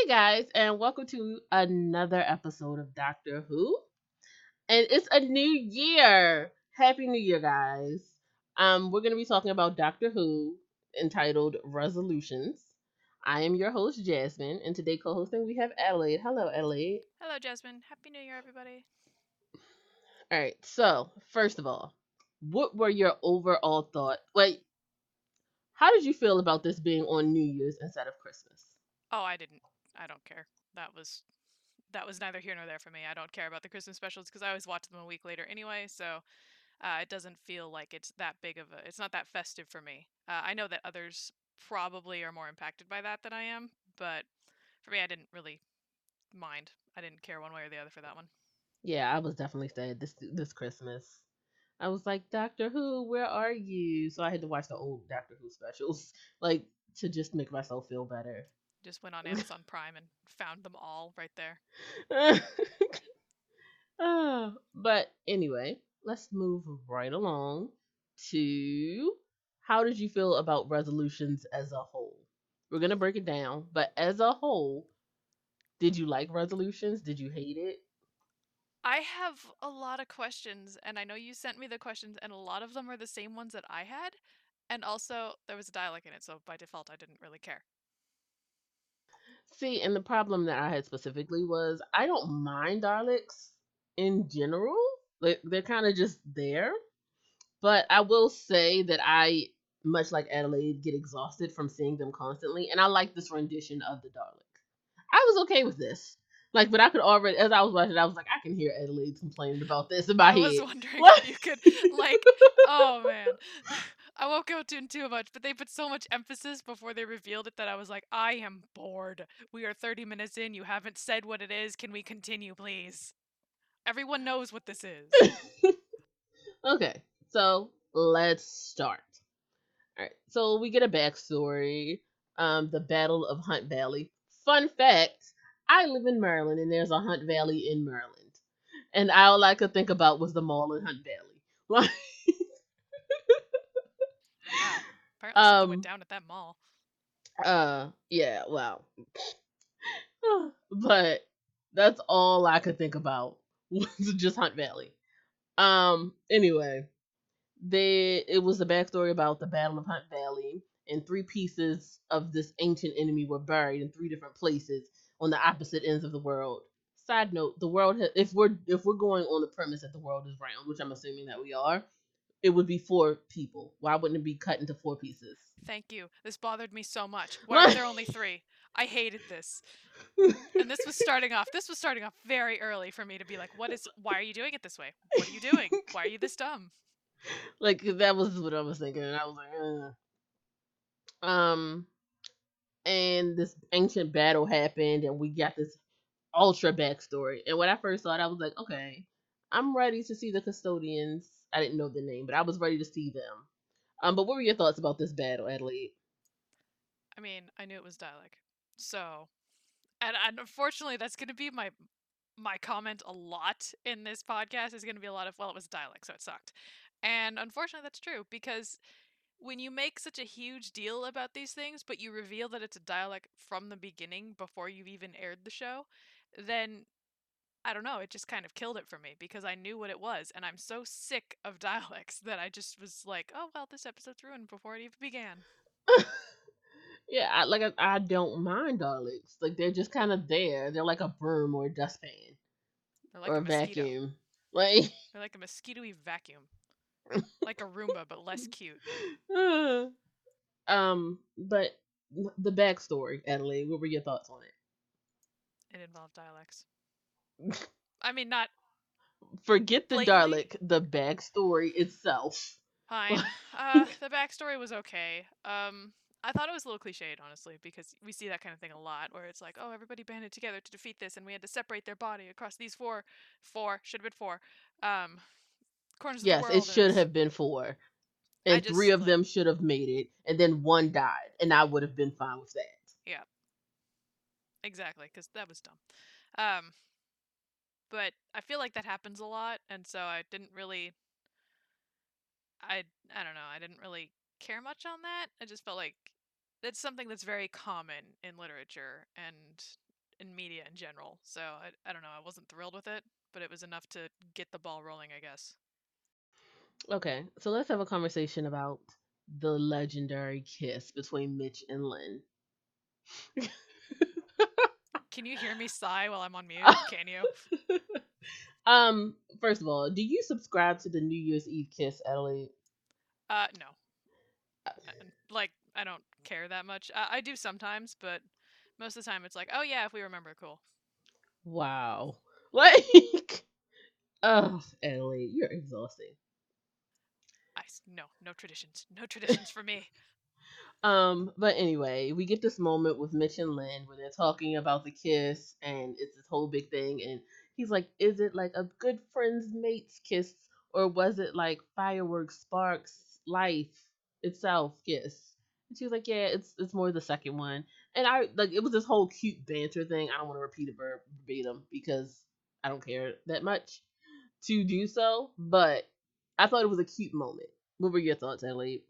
Hey guys, and welcome to another episode of Doctor Who. And it's a new year. Happy New Year, guys. Um, we're gonna be talking about Doctor Who entitled Resolutions. I am your host, Jasmine, and today co-hosting we have Adelaide. Hello, Adelaide. Hello, Jasmine. Happy New Year, everybody. Alright, so first of all, what were your overall thoughts? Wait, how did you feel about this being on New Year's instead of Christmas? Oh, I didn't. I don't care. That was that was neither here nor there for me. I don't care about the Christmas specials because I always watch them a week later anyway. So uh, it doesn't feel like it's that big of a. It's not that festive for me. Uh, I know that others probably are more impacted by that than I am, but for me, I didn't really mind. I didn't care one way or the other for that one. Yeah, I was definitely sad this this Christmas. I was like, Doctor Who, where are you? So I had to watch the old Doctor Who specials, like to just make myself feel better. Just went on Amazon Prime and found them all right there. uh, but anyway, let's move right along to how did you feel about resolutions as a whole? We're gonna break it down, but as a whole, did you like resolutions? Did you hate it? I have a lot of questions, and I know you sent me the questions, and a lot of them are the same ones that I had. And also, there was a Dalek in it, so by default, I didn't really care. See, and the problem that I had specifically was I don't mind Daleks in general. Like they're kind of just there. But I will say that I, much like Adelaide, get exhausted from seeing them constantly, and I like this rendition of the Dalek. I was okay with this. Like, but I could already, as I was watching, I was like, I can hear Adelaide complaining about this in my I head. was wondering What? if you could, like, oh man. I won't go into too much, but they put so much emphasis before they revealed it that I was like, I am bored. We are 30 minutes in. You haven't said what it is. Can we continue, please? Everyone knows what this is. Okay, so let's start. All right, so we get a backstory. Um, the Battle of Hunt Valley. Fun fact: I live in Maryland, and there's a Hunt Valley in Maryland, and all I could think about was the mall in Hunt Valley. Apparently, um, went down at that mall. uh, yeah, well, but that's all I could think about was just Hunt Valley. Um, anyway, they it was the backstory about the Battle of Hunt Valley, and three pieces of this ancient enemy were buried in three different places on the opposite ends of the world. Side note: the world, ha- if we're if we're going on the premise that the world is round, which I'm assuming that we are, it would be four people. Why wouldn't it be cut into four pieces? Thank you. This bothered me so much. Why are there only three? I hated this. And this was starting off. This was starting off very early for me to be like, "What is? Why are you doing it this way? What are you doing? Why are you this dumb?" like that was what I was thinking, and I was like, Ugh. um, and this ancient battle happened, and we got this ultra backstory. And when I first saw it, I was like, okay, I'm ready to see the custodians. I didn't know the name, but I was ready to see them. Um, but what were your thoughts about this battle, Adelaide? I mean, I knew it was Dalek. So, and, and unfortunately, that's going to be my my comment a lot in this podcast. Is going to be a lot of well, it was Dalek, so it sucked. And unfortunately, that's true because when you make such a huge deal about these things, but you reveal that it's a Dalek from the beginning before you've even aired the show, then I don't know, it just kind of killed it for me because I knew what it was, and I'm so sick of Daleks that I just was like, oh well, this episode's ruined before it even began. yeah, I, like I, I don't mind Daleks. Like they're just kind of there. They're like a broom or a dustpan like or a a mosquito. vacuum. Like, They're like a mosquito-y vacuum. like a Roomba, but less cute. um, but the backstory, Adelaide. What were your thoughts on it? It involved Daleks. I mean, not Forget the Blatantly? Dalek. The backstory itself. fine. uh, the backstory was okay. Um, I thought it was a little cliched, honestly, because we see that kind of thing a lot, where it's like, oh, everybody banded together to defeat this, and we had to separate their body across these four, four should have been four, um, corners Yes, of the world. it should have been four. And three of like- them should have made it, and then one died, and I would have been fine with that. Yeah, exactly, because that was dumb. Um, but I feel like that happens a lot, and so I didn't really. I I don't know. I didn't really care much on that. I just felt like it's something that's very common in literature, and in media in general. So I, I don't know. I wasn't thrilled with it, but it was enough to get the ball rolling, I guess. Okay, so let's have a conversation about the legendary kiss between Mitch and Lin. Can you hear me sigh while I'm on mute? Can you? um, first of all, do you subscribe to the New Year's Eve kiss, Ellie? Uh, no. Uh, like, I don't care that much. I, I do sometimes, but most of the time it's like, oh yeah, if we remember, cool. Wow. Like, oh, Ellie, you're exhausting. I no, no traditions, no traditions for me. Um, but anyway, we get this moment with Mitch and Lin where they're talking about the kiss, and it's this whole big thing. And he's like, "Is it like a good friend's mate's kiss, or was it like fireworks, sparks, life itself kiss?" And she was like, "Yeah, it's it's more the second one." And I like it was this whole cute banter thing. I don't want to repeat it verbatim because I don't care that much to do so, but I thought it was a cute moment. What were your thoughts, Ellie?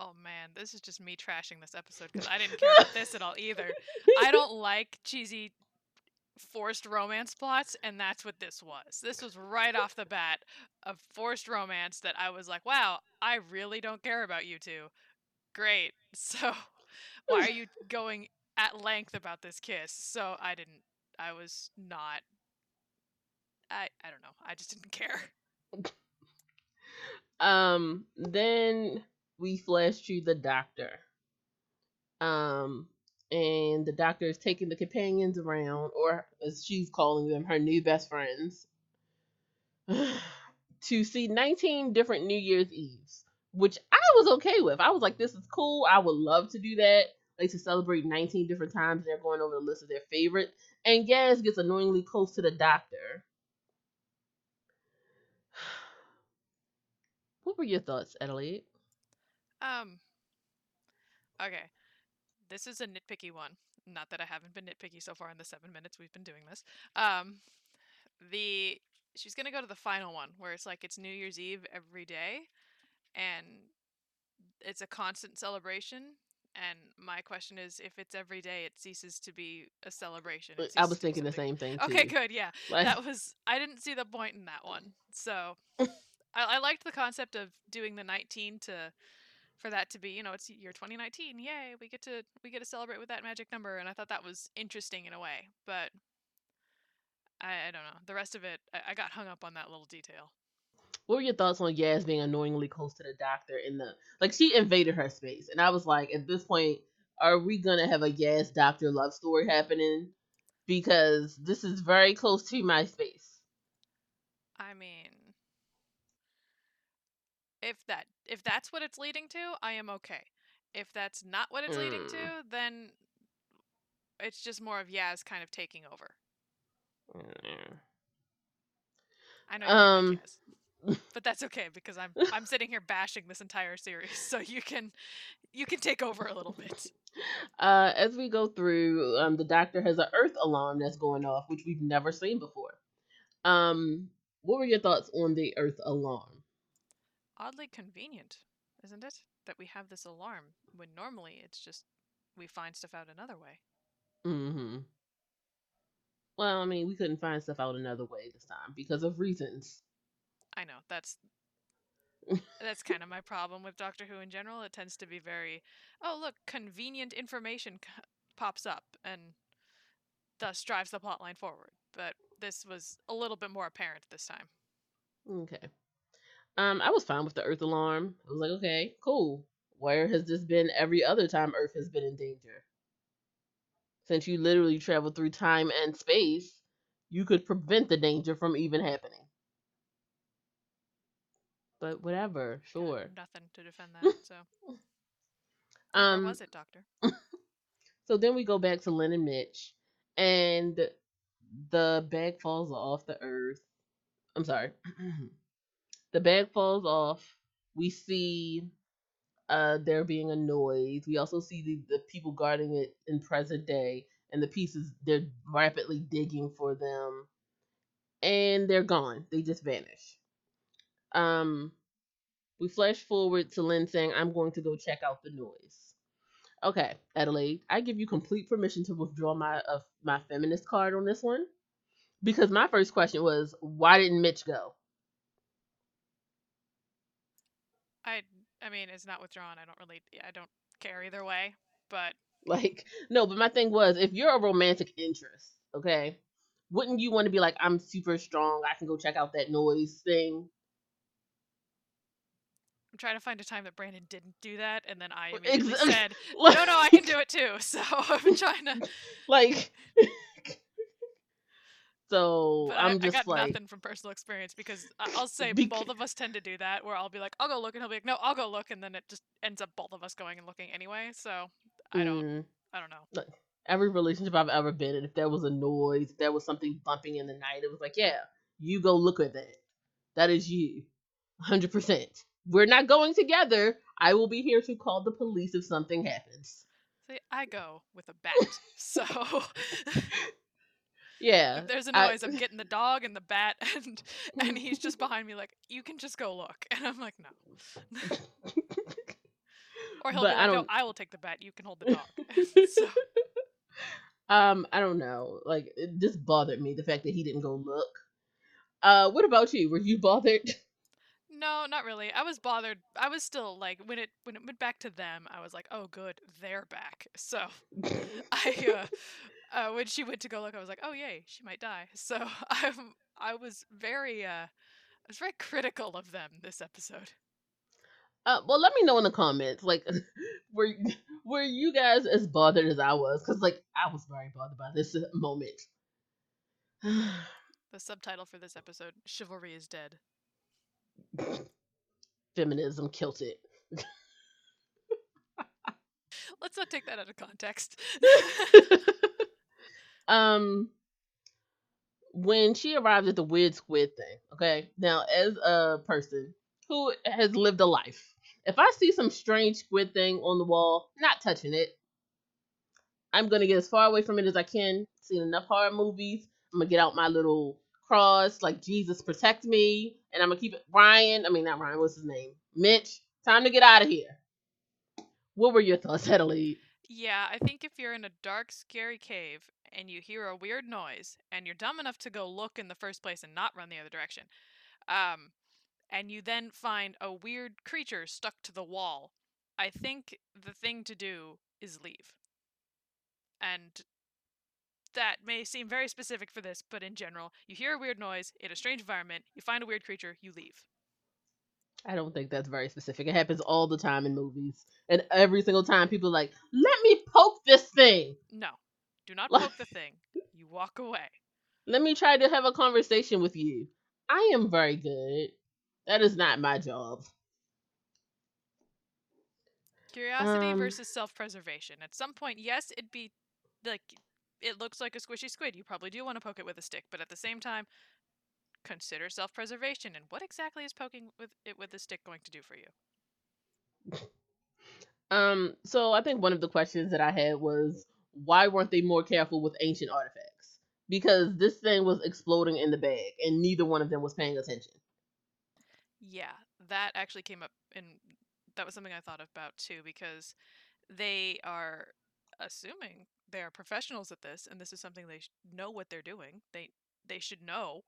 Oh man, this is just me trashing this episode because I didn't care about this at all either. I don't like cheesy forced romance plots, and that's what this was. This was right off the bat a forced romance that I was like, wow, I really don't care about you two. Great. So, why are you going at length about this kiss? So, I didn't, I was not, I, I don't know. I just didn't care. um, then we flash to the doctor. Um, and the doctor is taking the companions around, or as she's calling them, her new best friends, to see 19 different New Year's Eves, which I was okay with. I was like, this is cool. I would love to do that. Like to celebrate 19 different times. They're going over the list of their favorite. And Yaz gets annoyingly close to the doctor. What were your thoughts, Adelaide? Um. Okay. This is a nitpicky one. Not that I haven't been nitpicky so far in the seven minutes we've been doing this. Um, the she's gonna go to the final one where it's like it's New Year's Eve every day, and it's a constant celebration. And my question is, if it's every day, it ceases to be a celebration. I was thinking the same thing. Too. Okay, good. Yeah, like... that was. I didn't see the point in that one, so I, I liked the concept of doing the 19 to for that to be, you know, it's year 2019. Yay, we get to we get to celebrate with that magic number, and I thought that was interesting in a way. But I, I don't know. The rest of it, I, I, got hung up on that little detail. What were your thoughts on Yaz being annoyingly close to the doctor in the like she invaded her space, and I was like, at this point, are we gonna have a Yaz doctor love story happening? Because this is very close to my space. I mean, if that if that's what it's leading to, I am okay. If that's not what it's mm. leading to, mm. then it's just more of Yaz kind of taking over. I know um but that's okay because I'm I'm sitting here bashing this entire series, so you can you can take over a little bit. Uh, as we go through, um, the doctor has an earth alarm that's going off, which we've never seen before. Um, what were your thoughts on the earth alarm? Oddly convenient, isn't it? That we have this alarm when normally it's just we find stuff out another way. Mm-hmm. Well, I mean, we couldn't find stuff out another way this time because of reasons. I know that's that's kind of my problem with Doctor Who in general. It tends to be very, oh look, convenient information c- pops up and thus drives the plotline forward. But this was a little bit more apparent this time. Okay. Um, I was fine with the Earth alarm. I was like, okay, cool. Where has this been every other time Earth has been in danger? Since you literally travel through time and space, you could prevent the danger from even happening. But whatever, sure. nothing to defend that. So, um, Where was it, Doctor? so then we go back to Lin and Mitch, and the bag falls off the Earth. I'm sorry. The bag falls off. We see uh, there being a noise. We also see the, the people guarding it in present day, and the pieces they're rapidly digging for them, and they're gone. They just vanish. Um, we flash forward to Lin saying, "I'm going to go check out the noise." Okay, Adelaide, I give you complete permission to withdraw my of my feminist card on this one. Because my first question was, why didn't Mitch go? I mean, it's not withdrawn. I don't really I don't care either way, but Like, no, but my thing was, if you're a romantic interest, okay, wouldn't you want to be like, I'm super strong, I can go check out that noise thing? I'm trying to find a time that Brandon didn't do that, and then I Ex- immediately said, like, "No, no, I can do it too." So I'm trying to. like so But I, I'm I just got like nothing from personal experience because I- I'll say Bec- both of us tend to do that, where I'll be like, "I'll go look," and he'll be like, "No, I'll go look," and then it just ends up both of us going and looking anyway. So I don't, mm, I don't know. every relationship I've ever been in, if there was a noise, if there was something bumping in the night, it was like, yeah, you go look at that. That is you. 100%. We're not going together. I will be here to call the police if something happens. See, I go with a bat, so Yeah. there's a noise, I'm getting the dog and the bat, and and he's just behind me, like, "You can just go look," and I'm like, "No." Or he'll But be I like, "No, don't- I will take the bat. You can hold the dog." so um, I don't know. Like, it just bothered me, the fact that he didn't go look. Uh, what about you? Were you bothered? No, not really. I was bothered. I was still like when it when it went back to them, I was like, "Oh, good, they're back." So I, uh, uh, when she went to go look, I was like, "Oh, yay, she might die." So I, I was very, uh, I was very critical of them this episode. Uh, well, let me know in the comments. Like, were were you guys as bothered as I was? Because like I was very bothered by this moment. The subtitle for this episode: "Chivalry is dead." Feminism killed it. Let's not take that out of context. Um, when she arrived at the weird squid thing, okay. Now, as a person who has lived a life, if I see some strange squid thing on the wall, not touching it. I'm gonna get as far away from it as I can. Seen enough horror movies. I'm gonna get out my little cross, like Jesus protect me, and I'm gonna keep it. Ryan, I mean not Ryan. What's his name? Mitch. Time to get out of here. What were your thoughts, Adelaide? Yeah, I think if you're in a dark, scary cave and you hear a weird noise and you're dumb enough to go look in the first place and not run the other direction, um, and you then find a weird creature stuck to the wall, I think the thing to do is leave. And that may seem very specific for this, but in general, you hear a weird noise in a strange environment, you find a weird creature, you leave. I don't think that's very specific. It happens all the time in movies, and every single time people are like, "Let me poke this thing. No, do not poke the thing. You walk away. Let me try to have a conversation with you." I am very good. That is not my job. Curiosity Um, versus self-preservation. At some point, yes, it'd be like it looks like a squishy squid. You probably do want to poke it with a stick, but at the same time, consider self-preservation and what exactly is poking with it with a stick going to do for you? Um, so I think one of the questions that I had was why weren't they more careful with ancient artifacts? Because this thing was exploding in the bag, and neither one of them was paying attention. Yeah, that actually came up and that was something I thought about too because they are assuming they are professionals at this and this is something they know what they're doing. They they should know.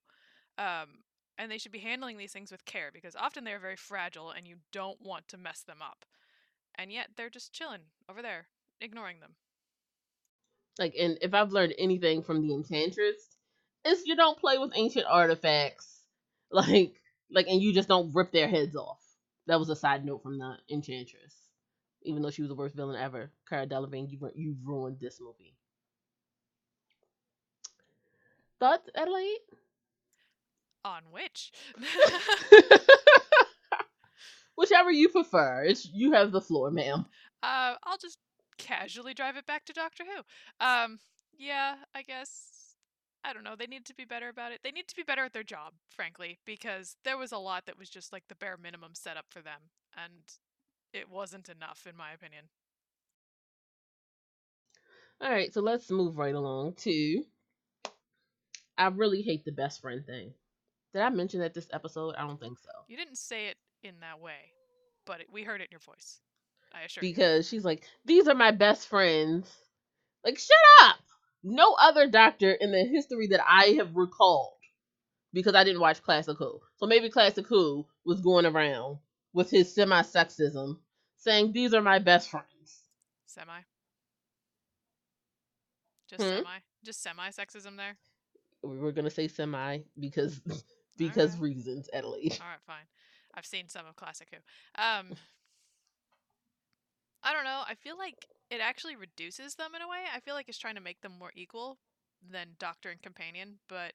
Um and they should be handling these things with care because often they're very fragile and you don't want to mess them up. And yet they're just chilling over there, ignoring them. Like, and if I've learned anything from the Enchantress, is you don't play with ancient artifacts, like, like, and you just don't rip their heads off. That was a side note from the Enchantress. Even though she was the worst villain ever, Cara Delevingne, you you ruined this movie. Thoughts, Adelaide? On which? Whichever you prefer. It's you have the floor, ma'am. Uh, I'll just casually drive it back to Doctor Who. Um, yeah, I guess. I don't know. They need to be better about it. They need to be better at their job, frankly, because there was a lot that was just like the bare minimum set up for them, and it wasn't enough, in my opinion. All right, so let's move right along to. I really hate the best friend thing. Did I mention that this episode? I don't think so. You didn't say it in that way, but it, we heard it in your voice. I assure you. because she's like, "These are my best friends." Like, shut up! No other doctor in the history that I have recalled, because I didn't watch Classic Who. So maybe Classic Who was going around with his semi-sexism, saying, "These are my best friends." Semi. Just Hmm? semi. Just semi sexism there. We were gonna say semi because because Alright. reasons, at least. All right, fine. I've seen some of Classic Who. Um, I don't know. I feel like it actually reduces them in a way. I feel like it's trying to make them more equal than Doctor and Companion, but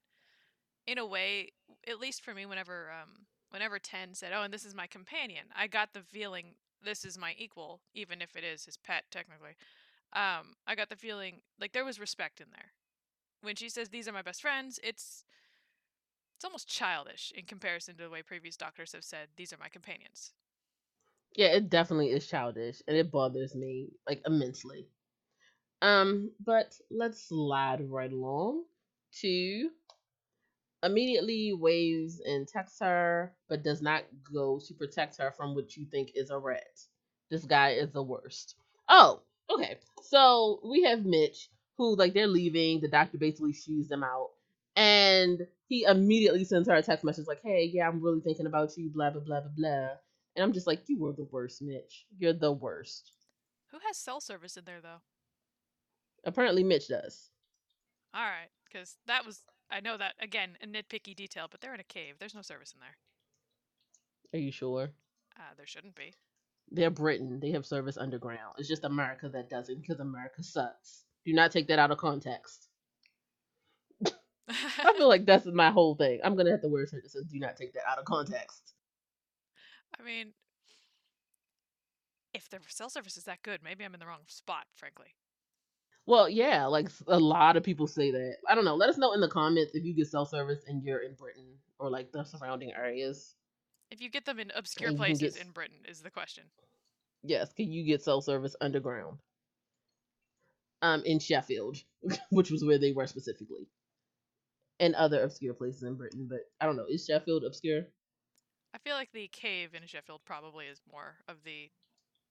in a way, at least for me, whenever um, whenever Ten said, "Oh, and this is my companion," I got the feeling this is my equal, even if it is his pet technically. Um, I got the feeling like there was respect in there. When she says, "These are my best friends," it's it's almost childish in comparison to the way previous doctors have said, "These are my companions." Yeah, it definitely is childish, and it bothers me like immensely. Um, but let's slide right along to immediately waves and texts her, but does not go to protect her from what you think is a rat. This guy is the worst. Oh, okay. So we have Mitch, who like they're leaving. The doctor basically shoos them out, and he immediately sends her a text message like, "Hey, yeah, I'm really thinking about you." Blah blah blah blah blah. And I'm just like, "You were the worst, Mitch. You're the worst." Who has cell service in there though? Apparently, Mitch does. All right, because that was I know that again a nitpicky detail, but they're in a cave. There's no service in there. Are you sure? Uh, there shouldn't be. They're Britain. They have service underground. It's just America that doesn't because America sucks. Do not take that out of context. I feel like that's my whole thing. I'm gonna have to wear a shirt that says "Do not take that out of context." I mean, if the cell service is that good, maybe I'm in the wrong spot. Frankly, Well, yeah, like a lot of people say that. I don't know. Let us know in the comments if you get cell service and you're in Britain or like the surrounding areas. if you get them in obscure places get- in Britain, is the question. Yes, can you get cell service underground? Um, in Sheffield, which was where they were specifically, and other obscure places in Britain. But I don't know. Is Sheffield obscure? I feel like the cave in Sheffield probably is more of the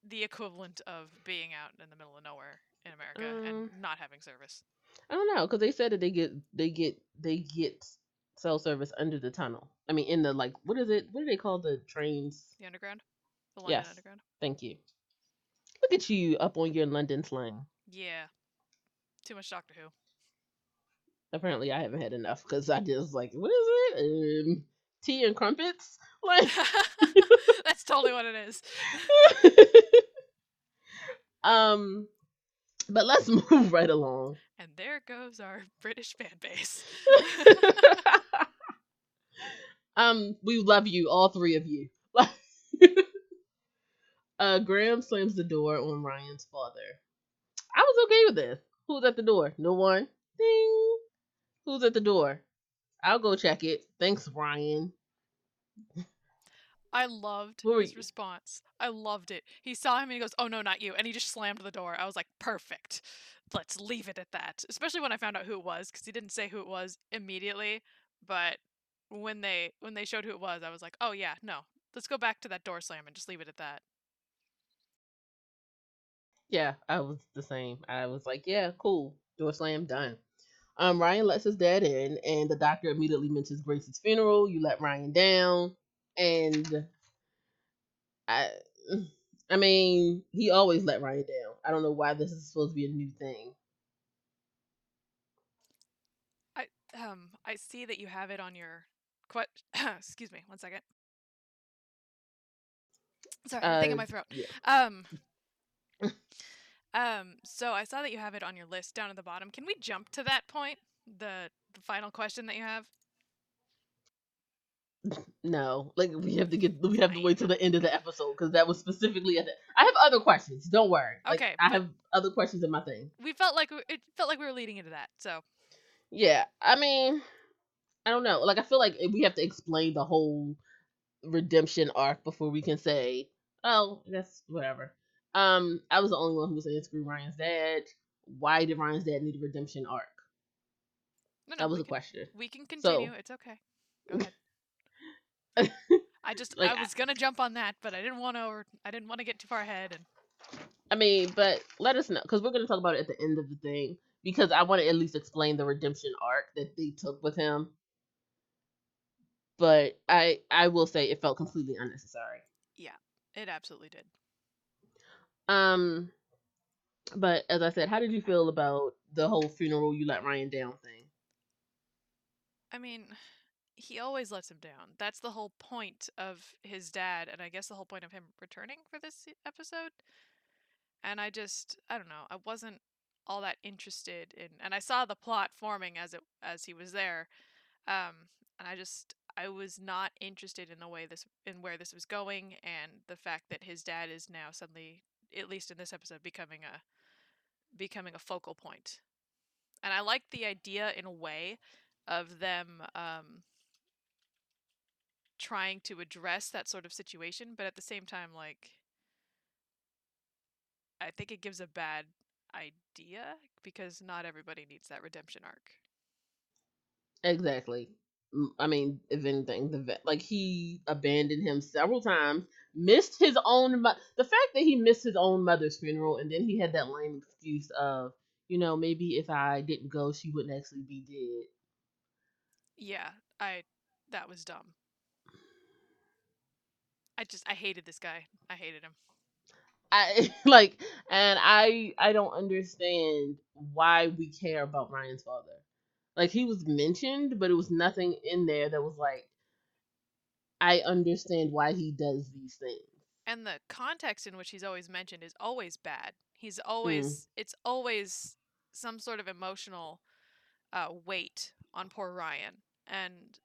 the equivalent of being out in the middle of nowhere in America Um, and not having service. I don't know because they said that they get they get they get cell service under the tunnel. I mean, in the like, what is it? What do they call the trains? The underground, the London Yes. Underground. Thank you. Look at you up on your London slang. Yeah, too much Doctor Who. Apparently, I haven't had enough because I just like, what is it? Um, tea and crumpets. Like, That's totally what it is. um, but let's move right along. And there goes our British fan base. um, we love you, all three of you. uh, Graham slams the door on Ryan's father. I was okay with this. Who's at the door? No one. Ding. Who's at the door? I'll go check it. Thanks, Ryan. I loved his you- response. I loved it. He saw him and he goes, "Oh no, not you!" And he just slammed the door. I was like, "Perfect. Let's leave it at that." Especially when I found out who it was, because he didn't say who it was immediately. But when they when they showed who it was, I was like, "Oh yeah, no. Let's go back to that door slam and just leave it at that." Yeah, I was the same. I was like, yeah, cool. Door slam done. Um, Ryan lets his dad in, and the doctor immediately mentions Grace's funeral. You let Ryan down, and I, I mean, he always let Ryan down. I don't know why this is supposed to be a new thing. I um I see that you have it on your que- excuse me, one second. Sorry, I'm thinking Uh, my throat. yeah. Um Um so I saw that you have it on your list down at the bottom. Can we jump to that point? The the final question that you have? No, like we have to get, we have to wait till the end of the episode because that was specifically at the. I have other questions. Don't worry. Like, Okay, I have other questions in my thing. We felt like it felt like we were leading into that. So Yeah, I mean, I don't know. Like, I feel like we have to explain the whole redemption arc before we can say, "Oh, that's whatever." Um, I was the only one who was saying screw Ryan's dad. Why did Ryan's dad need a redemption arc? no, no, That was a question. We can continue. So- It's okay. Go ahead. I just Like, I was gonna jump on that, but I didn't want to. I didn't want to get too far ahead. And I mean, but let us know because we're gonna talk about it at the end of the thing because I want to at least explain the redemption arc that they took with him. But I I will say it felt completely unnecessary. Yeah, it absolutely did. Um, but as I said, how did you feel about the whole funeral you let Ryan down thing? I mean, he always lets him down. That's the whole point of his dad, and I guess the whole point of him returning for this episode. And I just, I don't know, I wasn't all that interested in, and I saw the plot forming as it as he was there, um, and I just, I was not interested in the way this, in where this was going, and the fact that his dad is now suddenly, at least in this episode, becoming a, becoming a focal. And I like the idea in a way of them um, trying to address that sort of situation, but at the same time, like, I think it gives a bad idea because not everybody needs that redemption arc. Exactly. I mean, if anything, the vet, like he abandoned him several times, missed his own. Mo- the fact that he missed his own mother's funeral, and then he had that lame excuse of, you know, maybe if I didn't go, she wouldn't actually be dead. Yeah, I that was dumb. I just I hated this guy. I hated him. I like, and I I don't understand why we care about Ryan's father. Like he was mentioned, but it was nothing in there that was like, I understand why he does these things. And the context in which he's always mentioned is always bad. He's Mm. always it's always some sort of emotional uh, weight on poor Ryan, and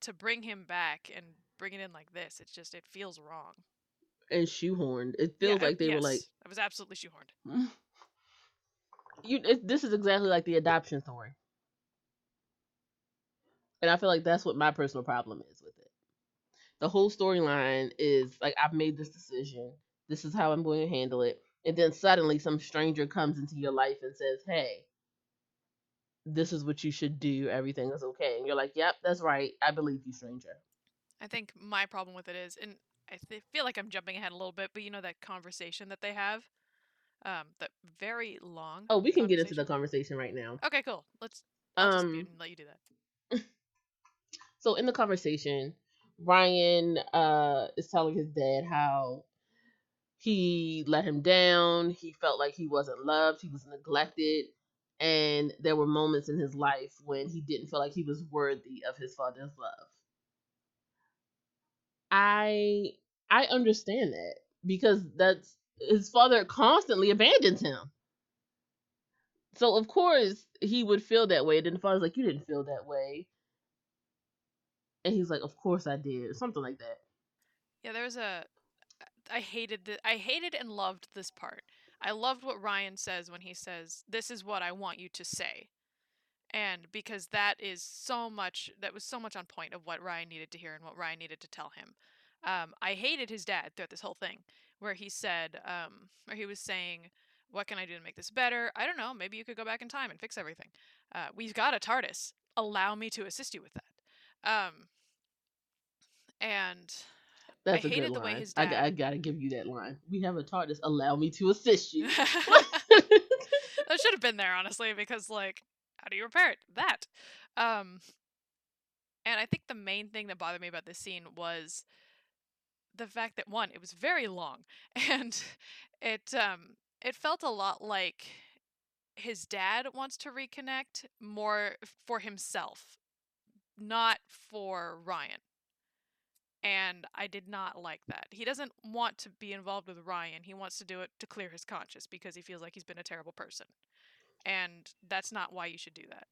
to bring him back and bring it in like this, it's just it feels wrong. And shoehorned. It feels Yeah, like they were like, yes, it was absolutely shoehorned. you. It, this is exactly like the adoption story. And I feel like that's what my personal problem is with it. The whole storyline is like I've made this decision. This is how I'm going to handle it. And then suddenly some stranger comes into your life and says, "Hey, this is what you should do. Everything is okay." And you're like, "Yep, that's right. I believe you, stranger." I think my problem with it is, and I th- feel like I'm jumping ahead a little bit, but you know that conversation that they have, um, that very long. Oh, we can get into the conversation right now. Okay, cool. Let's. I'll Um, let you do that. so in the conversation, Ryan uh is telling his dad how he let him down, he felt like he wasn't loved, he was neglected, and there were moments in his life when he didn't feel like he was worthy of his father's love. I I understand that because that's his father constantly abandons him. So of course he would feel that way. Then the father's like, "You didn't feel that way," and he's like, "Of course I did," something like that. Yeah, there was a. I hated the. I hated and loved this part. I loved what Ryan says when he says, "This is what I want you to say," and because that is so much. That was so much on point of what Ryan needed to hear and what Ryan needed to tell him. Um, I hated his dad throughout this whole thing, where he said, um, where he was saying, "What can I do to make this better? I don't know. Maybe you could go back in time and fix everything. Uh, we've got a TARDIS. Allow me to assist you with that." Um, and That's a hated the way his I, dad- I gotta give you that line. We have a TARDIS. Allow me to assist you. that should have been there honestly because like how do you repair it that um and i think the main thing that bothered me about this scene was the fact that one it was very long and it um it felt a lot like his dad wants to reconnect more for himself not for ryan and i did not like that he doesn't want to be involved with ryan he wants to do it to clear his conscience because he feels like he's been a terrible person and that's not why you should do that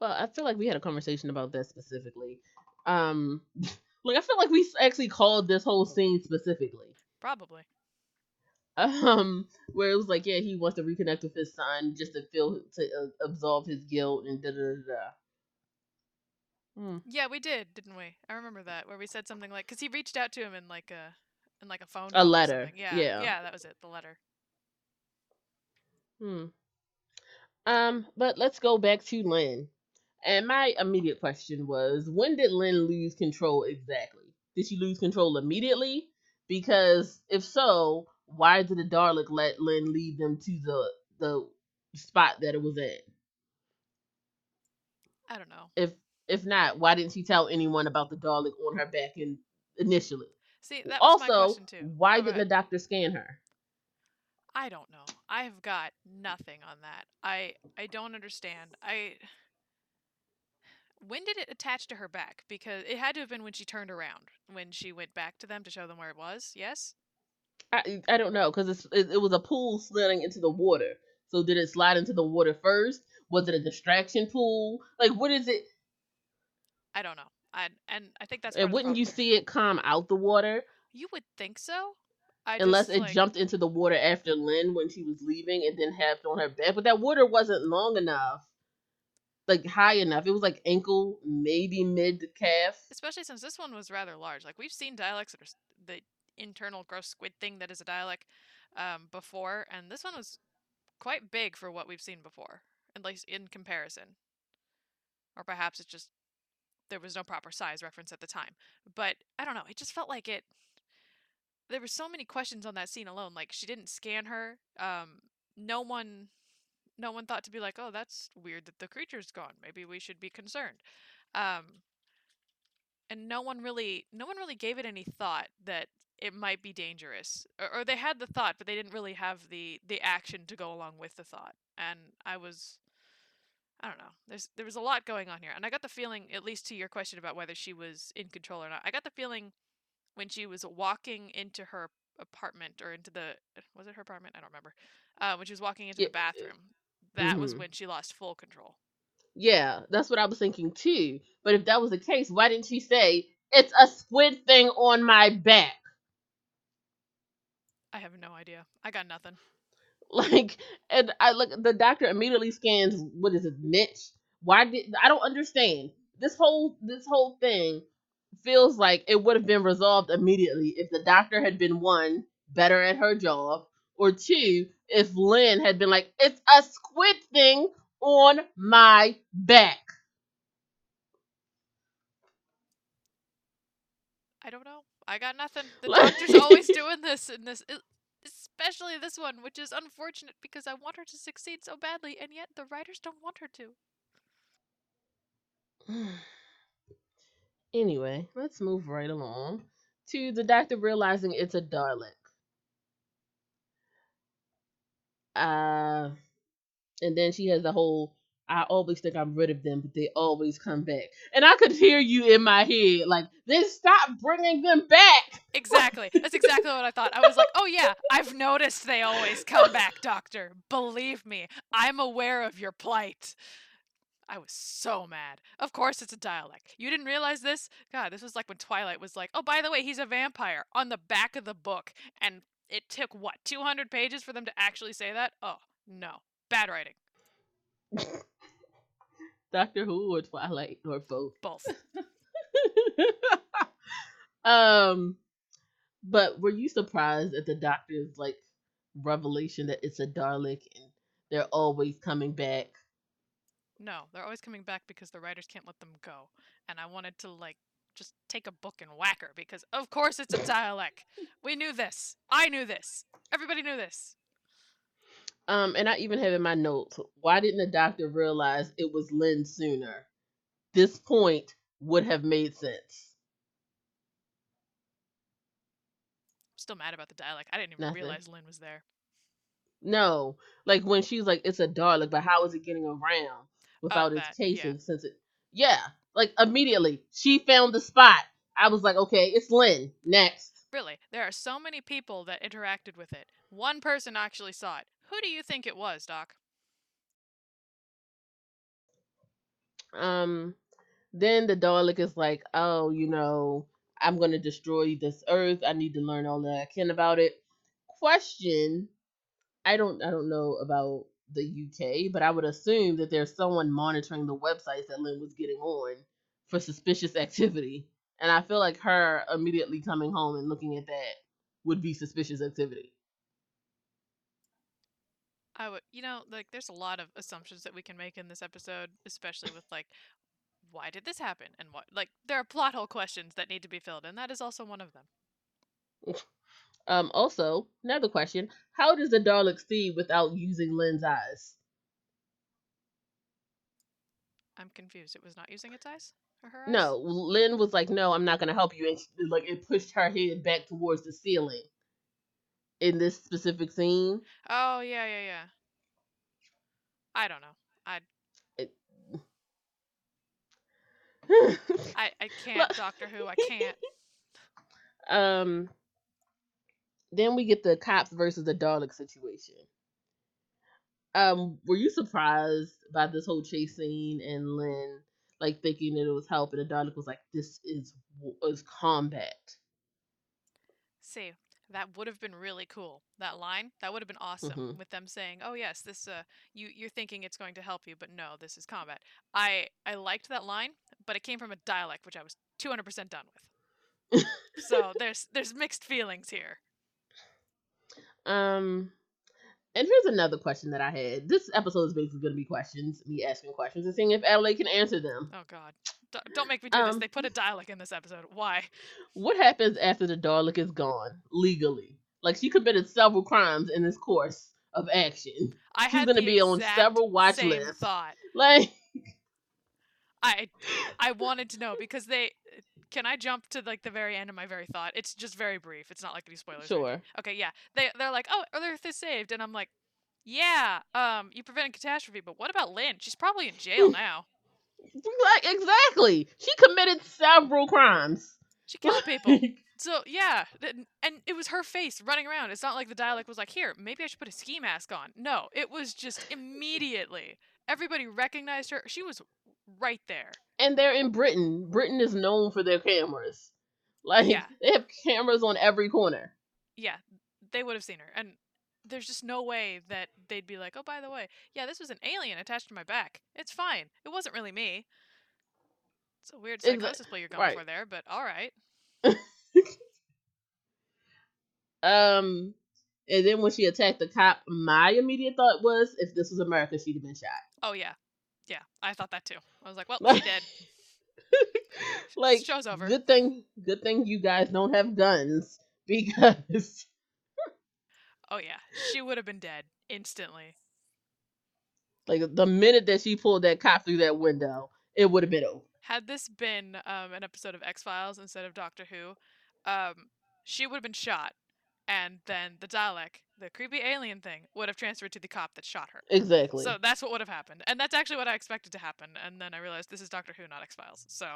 well, I feel like we had a conversation about that specifically. Um, like I feel like we actually called this whole scene specifically. probably Um, where it was like, yeah, he wants to reconnect with his son just to feel to uh, absolve his guilt and da da da. Hmm. yeah we did didn't we i remember that where we said something like because he reached out to him in like a in like a phone A letter, yeah yeah. yeah that was it the letter Hmm. Um, but let's go back to Lin. And my immediate question was, when did Lin lose control exactly? Did she lose control immediately? Because if so, why did the Dalek let Lynn lead them to the the spot that it was at? I don't know. If if not, why didn't she tell anyone about the Dalek on her back in, initially? See, that was my also, question too. why go didn't the doctor scan her? I don't know. I've got nothing on that. I I don't understand. I when did it attach to her back? Because it had to have been when she turned around, when she went back to them to show them where it was. Yes. I I don't know because it, it was a pool sliding into the water. So did it slide into the water first? Was it a distraction pool? Like what is it? I don't know. I and I think that's And wouldn't you see it come out the water You would think so. I unless just, it like, jumped into the water after Lin when she was leaving and then had on her back? But that water wasn't long enough, like high enough. It was like ankle, maybe mid calf. especially since this one was rather large. Like we've seen Daleks that are the internal gross squid thing that is a Dalek um, before, and this one was quite big for what we've seen before, at least in comparison. Or perhaps it's just there was no proper size reference at the time. But I don't know. It just felt like it. There were so many questions on that scene alone. Like she didn't scan her. Um, no one, no one thought to be like, oh, that's weird that the creature's gone. Maybe we should be concerned. Um, and no one really no one really gave it any thought that it might be dangerous or, or they had the thought but they didn't really have the the action to go along with the thought and i was i don't know there's there was a lot going on here and i got the feeling at least to your question about whether she was in control or not i got the feeling when she was walking into her apartment or into the was it her apartment i don't remember uh, when she was walking into Yeah, the bathroom that was mhm. when she lost full control Yeah, that's what I was thinking too. But if that was the case, why didn't she say it's a squid thing on my back? i have no idea i got nothing Like, and I look. The doctor immediately scans. What is it, Mitch? Why did I don't understand this whole this whole thing? Feels like it would have been resolved immediately if the doctor had been one better at her job, or two if Lin had been like, "It's a squid thing on my back." I don't know. I got nothing. The doctor's always doing this in this, especially this one, which is unfortunate because I want her to succeed so badly, and yet the writers don't want her to. anyway, let's move right along to the doctor realizing it's a Dalek. Uh, and then she has the whole. I always think I'm rid of them, but they always come back. And I could hear you in my head, like, then stop bringing them back. Exactly. That's exactly what I thought. I was like, oh yeah, I've noticed they always come back, Doctor. Believe me, I'm aware of your plight. I was so mad. Of course, it's a Dalek. You didn't realize this? God, this was like when Twilight was like, oh, by the way, he's a vampire on the back of the book. And it took, what, 200 pages for them to actually say that? Oh, no. Bad writing. Doctor Who or Twilight or both. Both. um, but were you surprised at the doctor's like revelation that it's a Dalek and they're always coming back? No, they're always coming back because the writers can't let them go. And I wanted to, like, just take a book and whack her because, of course, it's a Dalek. we knew this. I knew this. Everybody knew this. Um, and I even have in my notes, why didn't the doctor realize it was Lin sooner? This point would have made sense. I'm still mad about the Dalek. I didn't even Nothing. realize Lin was there. No, like when she's like, it's a Dalek, but how is it getting around without its that, yeah. casing? Since it, yeah, like immediately she found the spot. I was like, okay, it's Lin. Next. Really, there are so many people that interacted with it. One person actually saw it. Who do you think it was, Doc? Um, then the Dalek is like, oh, you know, I'm gonna destroy this Earth. I need to learn all that I can about it. Question: I don't, I don't know about the UK, but I would assume that there's someone monitoring the websites that Lin was getting on for suspicious activity, and I feel like her immediately coming home and looking at that would be suspicious activity. I would, you know, like there's a lot of assumptions that we can make in this episode, especially with like, why did this happen, and what, like, there are plot hole questions that need to be filled, and that is also one of them. Um, also, another question: How does the Dalek see without using Lin's eyes? I'm confused. It was not using its eyes or her eyes. No, Lin was like, "No, I'm not gonna help you," and she, like it pushed her head back towards the ceiling in this specific scene. Oh yeah, yeah, yeah. I don't know. I I I can't Doctor Who. I can't. um. Then we get the cops versus the Dalek situation. Um, were you surprised by this whole chase scene and Lin like thinking that it was help, and the Dalek was like, "This is is combat." See, that would have been really cool. That line, that would have been awesome Mhm. with them saying, "Oh yes, this uh you you're thinking it's going to help you, but no, this is combat." I I liked that line, but it came from a Dalek which I was 200% done with. so there's there's mixed feelings here. Um, and here's another question that I had. This episode is basically going to be questions, me asking questions and seeing if Adelaide can answer them. Oh god. D- don't make me do this. Um, They put a Dalek in this episode. Why? What happens after the Dalek is gone legally? Like she committed several crimes in this course of action. I She's had gonna be on several watch same lists. thought. Like, I I wanted to know because they can I jump to like the very end of my very thought? It's just very brief. It's not like any spoilers. sure. Okay, yeah. They they're like, "Oh, Earth is saved." And I'm like, "Yeah, um you prevented catastrophe, but what about Lin? She's probably in jail now. Like, exactly. She committed several crimes. She killed people." So, yeah, and it was her face running around. It's not like the Dalek was like, "Here, maybe I should put a ski mask on." No, it was just immediately everybody recognized her. She was right there. and they're in Britain. Britain is known for their cameras. Like, Yeah. they have cameras on every corner. yeah, they would have seen her. And there's just no way that they'd be like, oh, by the way, yeah, this was an alien attached to my back. It's fine. It wasn't really me. It's a weird psychosis play you're going right. for there, but all right. Um, and then when she attacked the cop, my immediate thought was, if this was America, she'd have been shot. Oh, yeah. Yeah, I thought that too. I was like, well, she did. like, Show's over. good thing, good thing you guys don't have guns because Oh, yeah. She would have been dead instantly. like the minute that she pulled that cop through that window, it would have been over. Had this been um, an episode of X Files instead of Doctor Who, um, she would have been shot. And then the Dalek, the creepy alien thing, would have transferred to the cop that shot her. Exactly. So that's what would have happened, and that's actually what I expected to happen. And then I realized this is Doctor Who, not X Files. So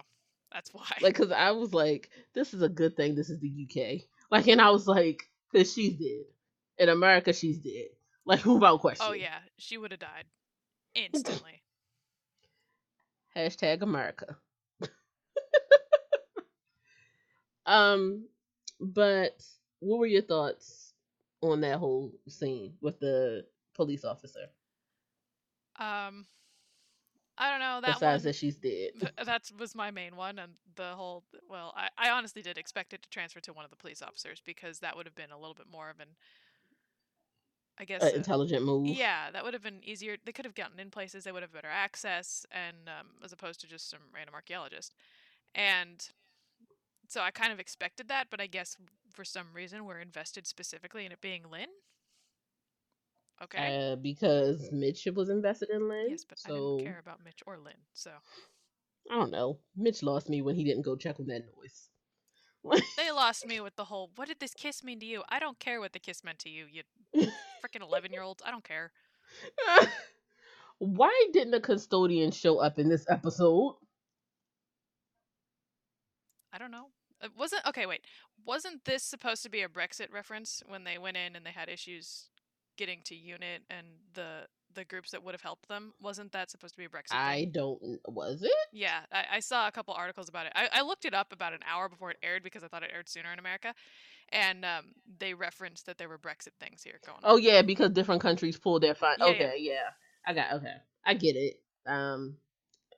that's why. like, cause I was like, this is a good thing. This is the UK. Like, and I was like, cause she's dead. In America, she's dead. Like, without question. oh yeah, she would have died instantly. Hashtag America. um, but what were your thoughts on that whole scene with the police officer? um, I don't know that besides one. that she's dead. that was my main one, and the whole. Well, I, I honestly did expect it to transfer to one of the police officers because that would have been a little bit more of an. I guess. An uh, intelligent move. Yeah, that would have been easier. They could have gotten in places. They would have better access, and um, as opposed to just some random archaeologist. And so I kind of expected that, but I guess for some reason we're invested specifically in it being Lin. Okay. Uh, because Mitch was invested in Lin. yes, but I so didn't care about Mitch or Lin. So I don't know. Mitch lost me when he didn't go check on that noise. they lost me with the whole "What did this kiss mean to you?" I don't care what the kiss meant to you. You freaking eleven-year-olds. I don't care. Why didn't the custodian show up in this episode? I don't know. It wasn't okay. Wait, wasn't this supposed to be a Brexit reference when they went in and they had issues getting to unit and the the groups that would have helped them? Wasn't that supposed to be a Brexit? I thing? don't. Was it? Yeah, I, I saw a couple articles about it. I, I looked it up about an hour before it aired because I thought it aired sooner in America, and um, they referenced that there were Brexit things here going on. Oh yeah, because different countries pull their fund. Yeah, yeah. okay, yeah. I got okay. I get it. Um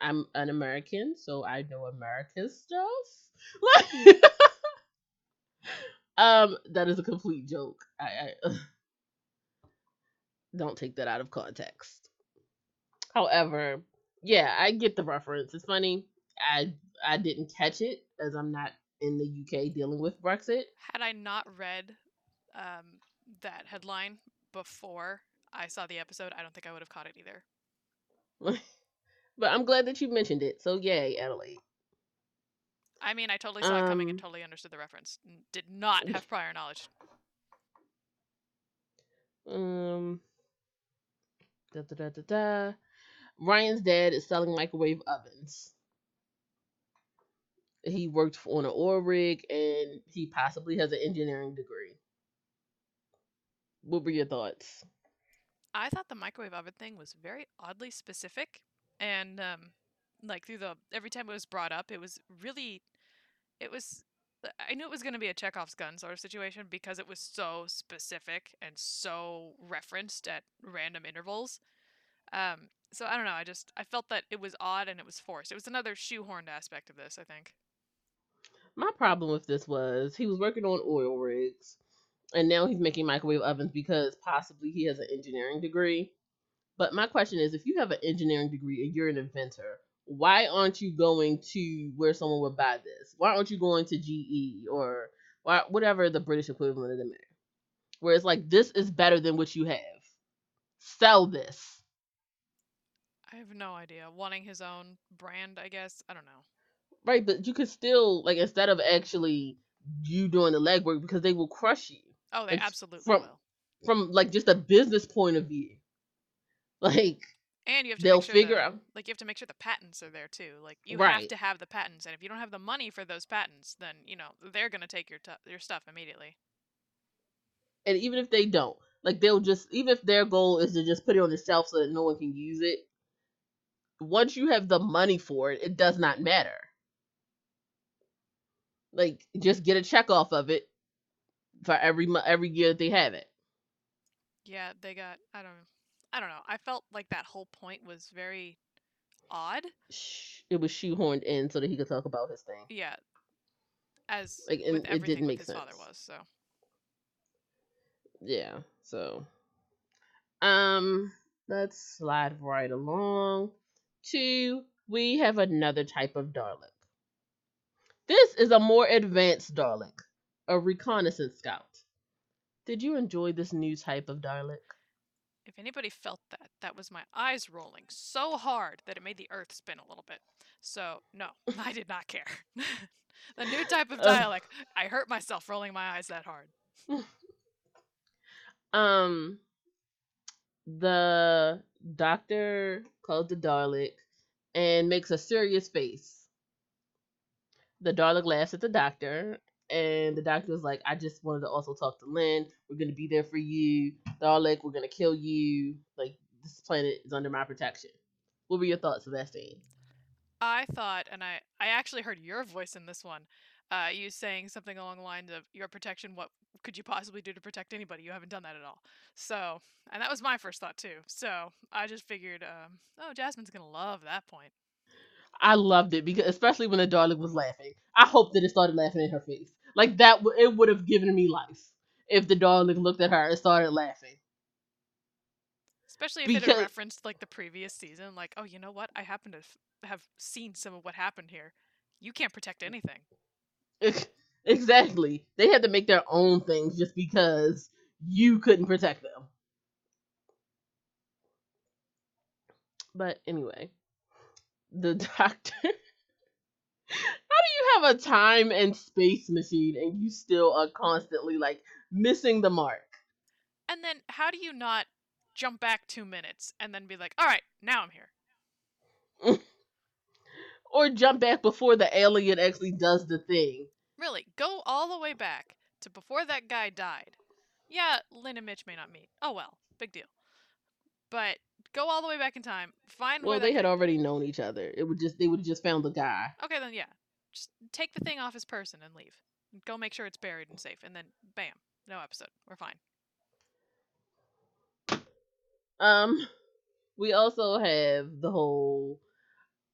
I'm an American, so I know American stuff. um that is a complete joke. I, I don't take that out of context. However, yeah, I get the reference. It's funny. I I didn't catch it as I'm not in the UK dealing with Brexit. Had I not read um, that headline before I saw the episode, I don't think I would have caught it either. but I'm glad that you mentioned it. So yay, Adelaide. I mean, I totally saw it coming and Um, totally understood the reference. Did not have prior knowledge. Um, da, da, da, da, da. Ryan's dad is selling microwave ovens. He worked on an oil rig and he possibly has an engineering degree. What were your thoughts? I thought the microwave oven thing was very oddly specific, and um, like through the every time it was brought up, it was really, it was. I knew it was going to be a Chekhov's gun sort of situation because it was so specific and so referenced at random intervals. Um, so I don't know. I just I felt that it was odd and it was forced. It was another shoehorned aspect of this. I think. My problem with this was he was working on oil rigs and now he's making microwave ovens because possibly he has an engineering degree. But my question is if you have an engineering degree and you're an inventor, why aren't you going to where someone would buy this? Why aren't you going to GE or why, whatever the British equivalent of them is? Where it's like, this is better than what you have. Sell this. I have no idea. Wanting his own brand, I guess. I don't know. Right, but you could still, like, instead of actually you doing the legwork, because they will crush you. Oh, they It's absolutely from- will. from like just a business point of view. Like And you have to they'll make sure figure the, out like you have to make sure the patents are there too. Like you Right. have to have the patents, and if you don't have the money for those patents, then you know they're gonna take your tu- your stuff immediately. and even if they don't, like they'll just even if their goal is to just put it on the shelf so that no one can use it. Once you have the money for it, it does not matter. Like just get a check off of it for every every year that they have it. Yeah, they got. I don't. I don't know. I felt like that whole point was very odd. It was shoehorned in so that he could talk about his thing. Yeah. As Like, with it everything didn't make his father was. So Yeah, so um let's slide right along to we have another type of Dalek. This is a more advanced Dalek, a reconnaissance scout. Did you enjoy this new type of Dalek? If anybody felt that, that was my eyes rolling so hard that it made the earth spin a little bit. So no, I did not care. the new type of Ugh. Dalek. I hurt myself rolling my eyes that hard. Um the doctor calls the Dalek and makes a serious face. The Dalek laughs at the doctor, and the doctor was like, I just wanted to also talk to Lin. We're gonna be there for you. Dalek, we're gonna kill you. Like this planet is under my protection. What were your thoughts of that scene? I thought, and I, I actually heard your voice in this one. Uh, you saying something along the lines of your protection. What could you possibly do to protect anybody? You haven't done that at all. So, and that was my first thought too. So I just figured, um, oh, Jasmine's gonna love that point. I loved it because especially when the Dalek was laughing. I hope that it started laughing in her face. Like that w- it would have given me life if the Dalek looked at her and started laughing. Especially if it Because- had referenced like the previous season, like, oh, you know what? I happen to f- have seen some of what happened here. You can't protect anything. exactly. They had to make their own things just because you couldn't protect them. But anyway, the doctor. How do you have a time and space machine and you still are constantly like missing the mark? And then how do you not jump back two minutes and then be like, all right, now I'm here? Or jump back before the alien actually does the thing. Really, go all the way back to before that guy died. Yeah, Lin and Mitch may not meet. Oh well, big deal. But go all the way back in time. Find Well, where they had already known each other. It would just they would have just found the guy. Okay, then yeah. Just take the thing off his person and leave. Go make sure it's buried and safe, and then bam, no episode. We're fine. Um, we also have the whole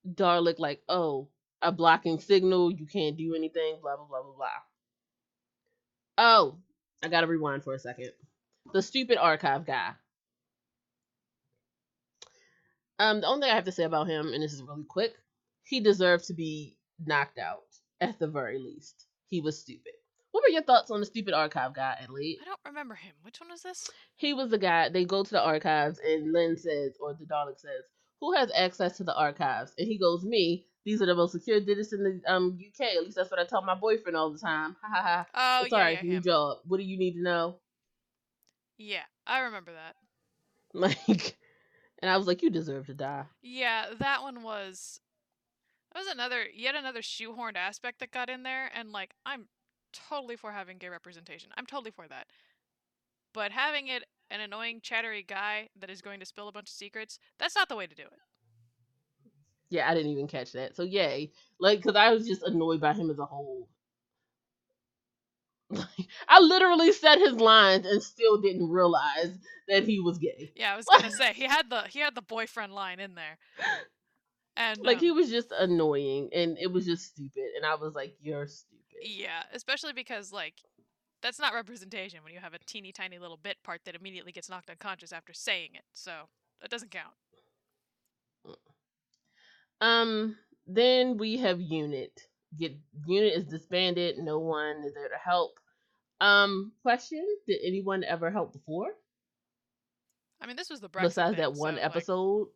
Dalek like, oh, a blocking signal, you can't do anything, blah blah blah blah blah. Oh, I gotta rewind for a second. The stupid archive guy. Um, the only thing I have to say about him, and this is really quick, he deserved to be knocked out at the very least. He was stupid. What were your thoughts on the stupid archive guy, Adelaide? I don't remember him. Which one was this? He was the guy. They go to the archives, and Lin says, or the Dalek says, "Who has access to the archives?" And he goes, "Me. These are the most secure digits in the um UK. At least that's what I tell my boyfriend all the time. Ha ha ha. Oh, Sorry, yeah, yeah, new job. What do you need to know? Yeah, I remember that. Like, and I was like, you deserve to die. Yeah, that one was that was another yet another shoehorned aspect that got in there and like I'm totally for having gay representation. I'm totally for that. But having it an annoying chattery guy that is going to spill a bunch of secrets, that's not the way to do it. Yeah, I didn't even catch that. So yay, like, because I was just annoyed by him as a whole. Like, I literally said his lines and still didn't realize that he was gay. Yeah, I was gonna say he had the he had the boyfriend line in there. And Like um, he was just annoying, and it was just stupid. And I was like, "You're stupid." Yeah, especially because like that's not representation when you have a teeny tiny little bit part that immediately gets knocked unconscious after saying it. So that doesn't count. Um. Then we have Unit. Get Unit is disbanded. No one is there to help. Um. Question: Did anyone ever help before? I mean, this was the besides thing, that one so, like, episode?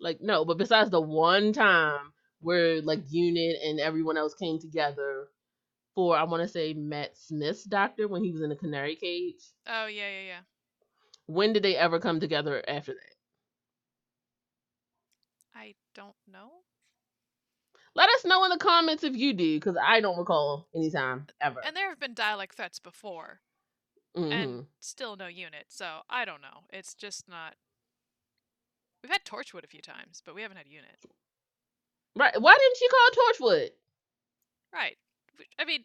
Like, no, but besides the one time where like Unit and everyone else came together for I want to say Matt Smith's doctor when he was in the Canary Cage. oh yeah, yeah, yeah. When did they ever come together after that? I don't know. Let us know in the comments if you do, because I don't recall any time ever. And there have been Dalek threats before, Mhm. and still no unit. So I don't know. It's just not. We've had Torchwood a few times, but we haven't had a unit. Right? Why didn't she call Torchwood? Right. I mean,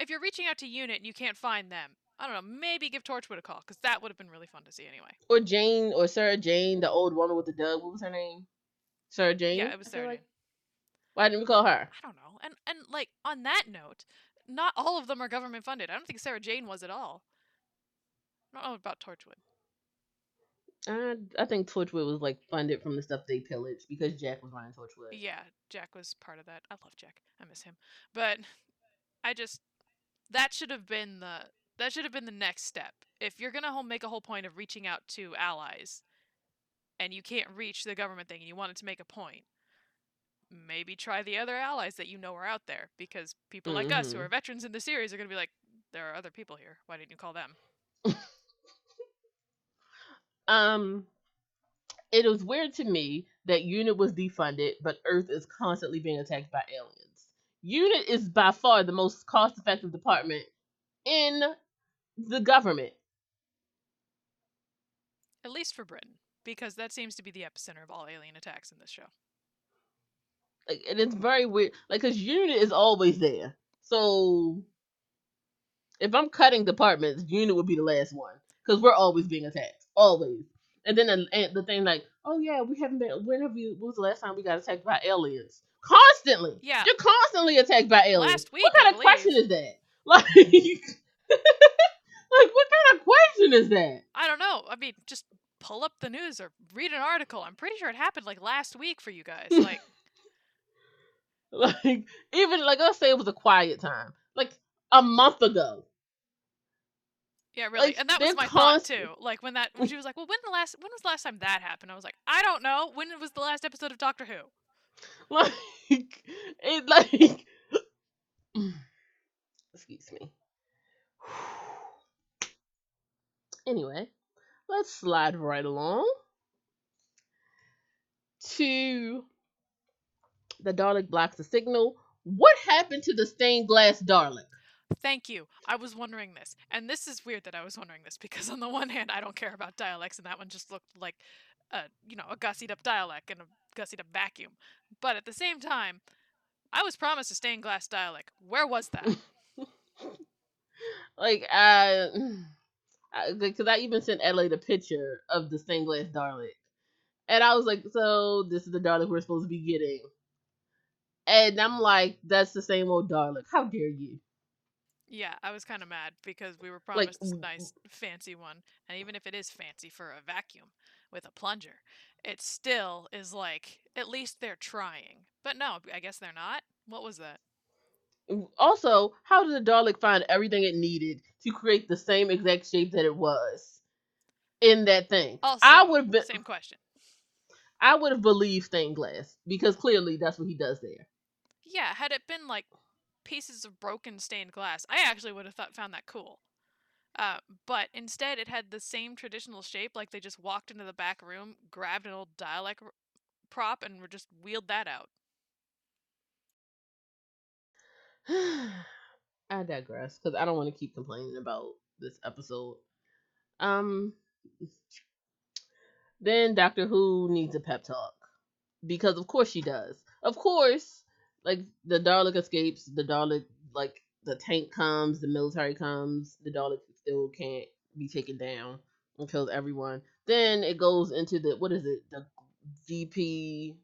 if you're reaching out to unit and you can't find them, I don't know. Maybe give Torchwood a call because that would have been really fun to see anyway. Or Jane or Sarah Jane, the old woman with the dog. What was her name? Sarah Jane. Yeah, it was Sarah like? Why didn't we call her? I don't know. And and like on that note, not all of them are government funded. I don't think Sarah Jane was at all. I don't know about Torchwood. I I think Torchwood was like funded from the stuff they pillaged because Jack was running Torchwood. Yeah, Jack was part of that. I love Jack. I miss him. But I just that should have been the that should have been the next step. If you're gonna make a whole point of reaching out to allies, and you can't reach the government thing, and you wanted to make a point, maybe try the other allies that you know are out there. Because people like us who are veterans in the series are gonna be like, there are other people here. Why didn't you call them? Um, it was weird to me that Unit was defunded, but Earth is constantly being attacked by aliens. Unit is by far the most cost-effective department in the government. At least for Britain, because that seems to be the epicenter of all alien attacks in this show. Like, and it's very weird, like, cause Unit is always there. So, if I'm cutting departments, Unit would be the last one, cause we're always being attacked, always. And then the, and the thing like, oh yeah, we haven't been. When have you? When was the last time we got attacked by aliens? Constantly. Yeah. You're constantly attacked by aliens. Last week, what I kind of question is that? Like, like what kind of question is that? I don't know. I mean, just pull up the news or read an article. I'm pretty sure it happened like last week for you guys. Like, Like even like let's say it was a quiet time, like a month ago. yeah, really. Like, and that was my thought too. Like when that when she was like, "Well, when the last when was the last time that happened?" I was like, "I don't know. When was the last episode of Doctor Who?" Like it like excuse me. Anyway, let's slide right along to the Dalek blocks the signal. What happened to the stained glass Dalek? Thank you. I was wondering this, and this is weird that I was wondering this because on the one hand, I don't care about Daleks, and that one just looked like a you know a gussied up Dalek and a gussied up vacuum. But at the same time, I was promised a stained glass Dalek. Where was that? like uh, I, because I even sent Adelaide a picture of the stained glass Dalek, and I was like, "So this is the Dalek we're supposed to be getting," and I'm like, "That's the same old Dalek. How dare you?" Yeah, I was kind of mad because we were Like, promised this w- nice fancy one, and even if it is fancy for a vacuum with a plunger, it still is like at least they're trying. But no, I guess they're not. What was that? Also, how did the Dalek find everything it needed to create the same exact shape that it was in that thing? Also, I would been. same question. I would have believed stained glass because clearly that's what he does there. Yeah, had it been like pieces of broken stained glass, I actually would have thought found that cool. Uh, but instead, it had the same traditional shape, like they just walked into the back room, grabbed an old Dalek r- prop, and were just wheeled that out. I digress because I don't want to keep complaining about this episode. Um, then Doctor Who needs a pep talk because of course she does. Of course, like the Dalek escapes, the Dalek like the tank comes, the military comes, the Dalek still can't be taken down and kills everyone. Then it goes into the what is it? The VP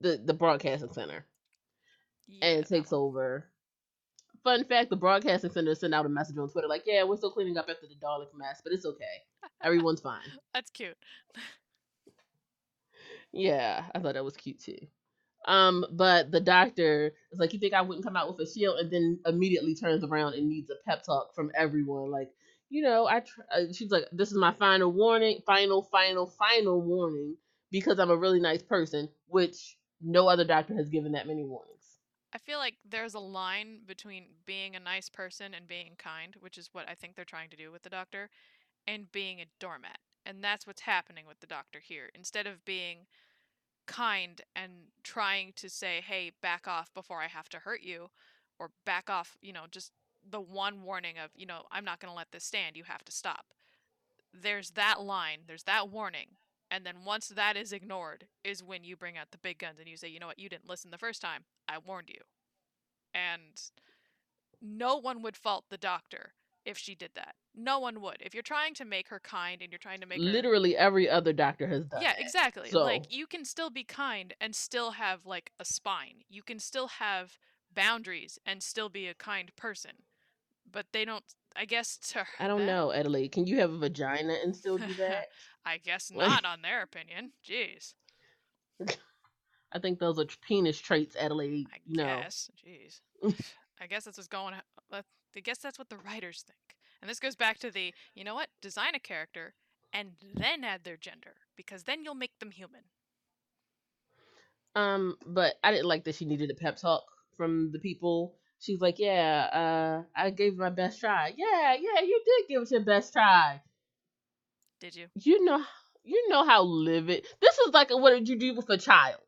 the the broadcasting center Yeah. and it takes over. Fun fact: the broadcasting center sent out a message on Twitter like, "Yeah, we're still cleaning up after the Dalek mess, but it's okay. Everyone's fine." That's cute. Yeah, I thought that was cute too. Um, but the doctor is like, "You think I wouldn't come out with a shield?" And then immediately turns around and needs a pep talk from everyone. Like, you know, I tr- uh, she's like, "This is my final warning, final, final, final warning because I'm a really nice person," which no other doctor has given that many warnings. I feel like there's a line between being a nice person and being kind, which is what I think they're trying to do with the doctor, and being a doormat. And that's what's happening with the doctor here. Instead of being kind and trying to say, hey, back off before I have to hurt you, or back off, you know, just the one warning of, you know, I'm not going to let this stand, you have to stop. There's that line, there's that warning. And then once that is ignored, is when you bring out the big guns and you say, you know what, you didn't listen the first time. I warned you. And no one would fault the doctor if she did that. No one would. If you're trying to make her kind and you're trying to make her Literally every other doctor has done yeah that. exactly So- like you can still be kind and still have like a spine you can still have boundaries and still be a kind person but they don't i guess to her I don't them- know, Adelaide. Can you have a vagina and still do that? i guess not on their opinion jeez I think those are penis traits, Adelaide. i You know. guess jeez i guess that's what's going i guess that's what the writers think and this goes back to the you know what design a character and then add their gender because then you'll make them human Um, but I didn't like that she needed a pep talk from the people. She's like, "Yeah, uh, I gave my best try. Yeah, yeah, you did give it your best try. did you You know, you know how livid. This is like, what did you do with a child?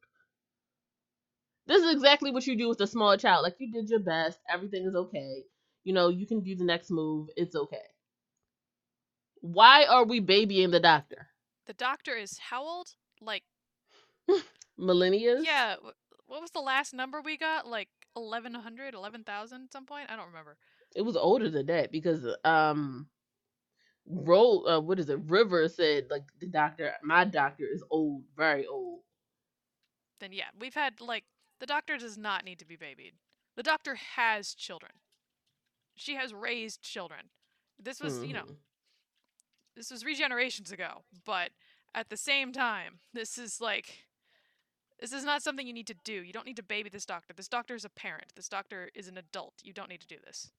This is exactly what you do with a small child. Like you did your best. Everything is okay. You know, you can do the next move. It's okay. Why are we babying the doctor? the doctor is how old like millennia? Yeah, what was the last number we got? Like 1100, 11,000 at some point? I don't remember. it was older than that because um roll uh what is it river said like the doctor my doctor is old very old Then yeah, we've had like the doctor does not need to be babied. The doctor has children. She has raised children. This was, you know, Mhm. this was regenerations ago, but at the same time, this is like this is not something you need to do. You don't need to baby this doctor. This doctor is a parent. This doctor is an adult. You don't need to do this.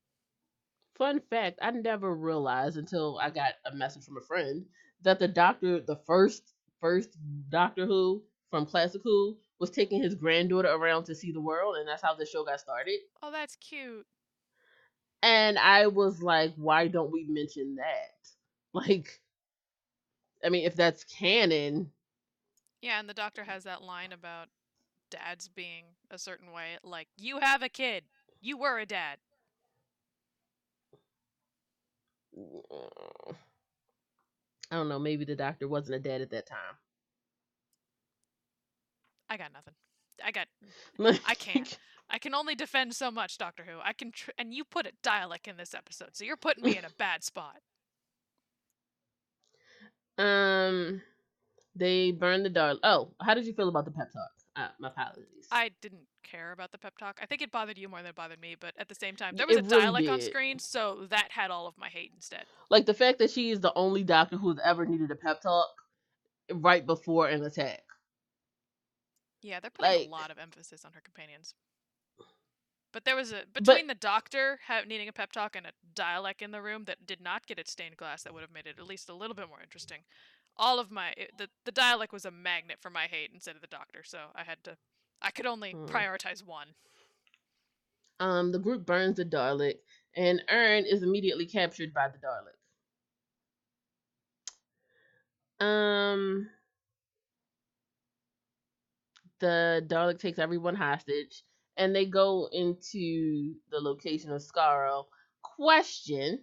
fun fact i never realized until i got a message from a friend that the doctor the first first doctor who from classic who was taking his granddaughter around to see the world and that's how the show got started Oh, that's cute. And i was like why don't we mention that like i mean if that's canon Yeah, and the doctor has that line about dads being a certain way. Like, you have a kid. You were a dad. Mm. I don't know. Maybe the doctor wasn't a dad at that time. I got nothing. I got. I can't. I can only defend so much, Doctor Who. I can, tr- and you put a Dalek in this episode, so you're putting me in a bad spot. Um, they burned the dog. Oh, how did you feel about the pep talk? Uh, my apologies. I didn't care about the pep talk. I think it bothered you more than it bothered me, but at the same time, there was a it really Dalek on screen, so that had all of my hate instead. like the fact that she is the only doctor who's ever needed a pep talk right before an attack. Yeah, they're putting Like- a lot of emphasis on her companions. But there was a between the doctor ha- needing a pep talk and a Dalek in the room that did not get its stained glass that would have made it at least a little bit more interesting. All of my it, the the Dalek was a magnet for my hate instead of the doctor, so I had to I could only Hmm. prioritize one. Um, the group burns the Dalek, and Aaron is immediately captured by the Dalek. Um, the Dalek takes everyone hostage, and they go into the location of Skaro. Question: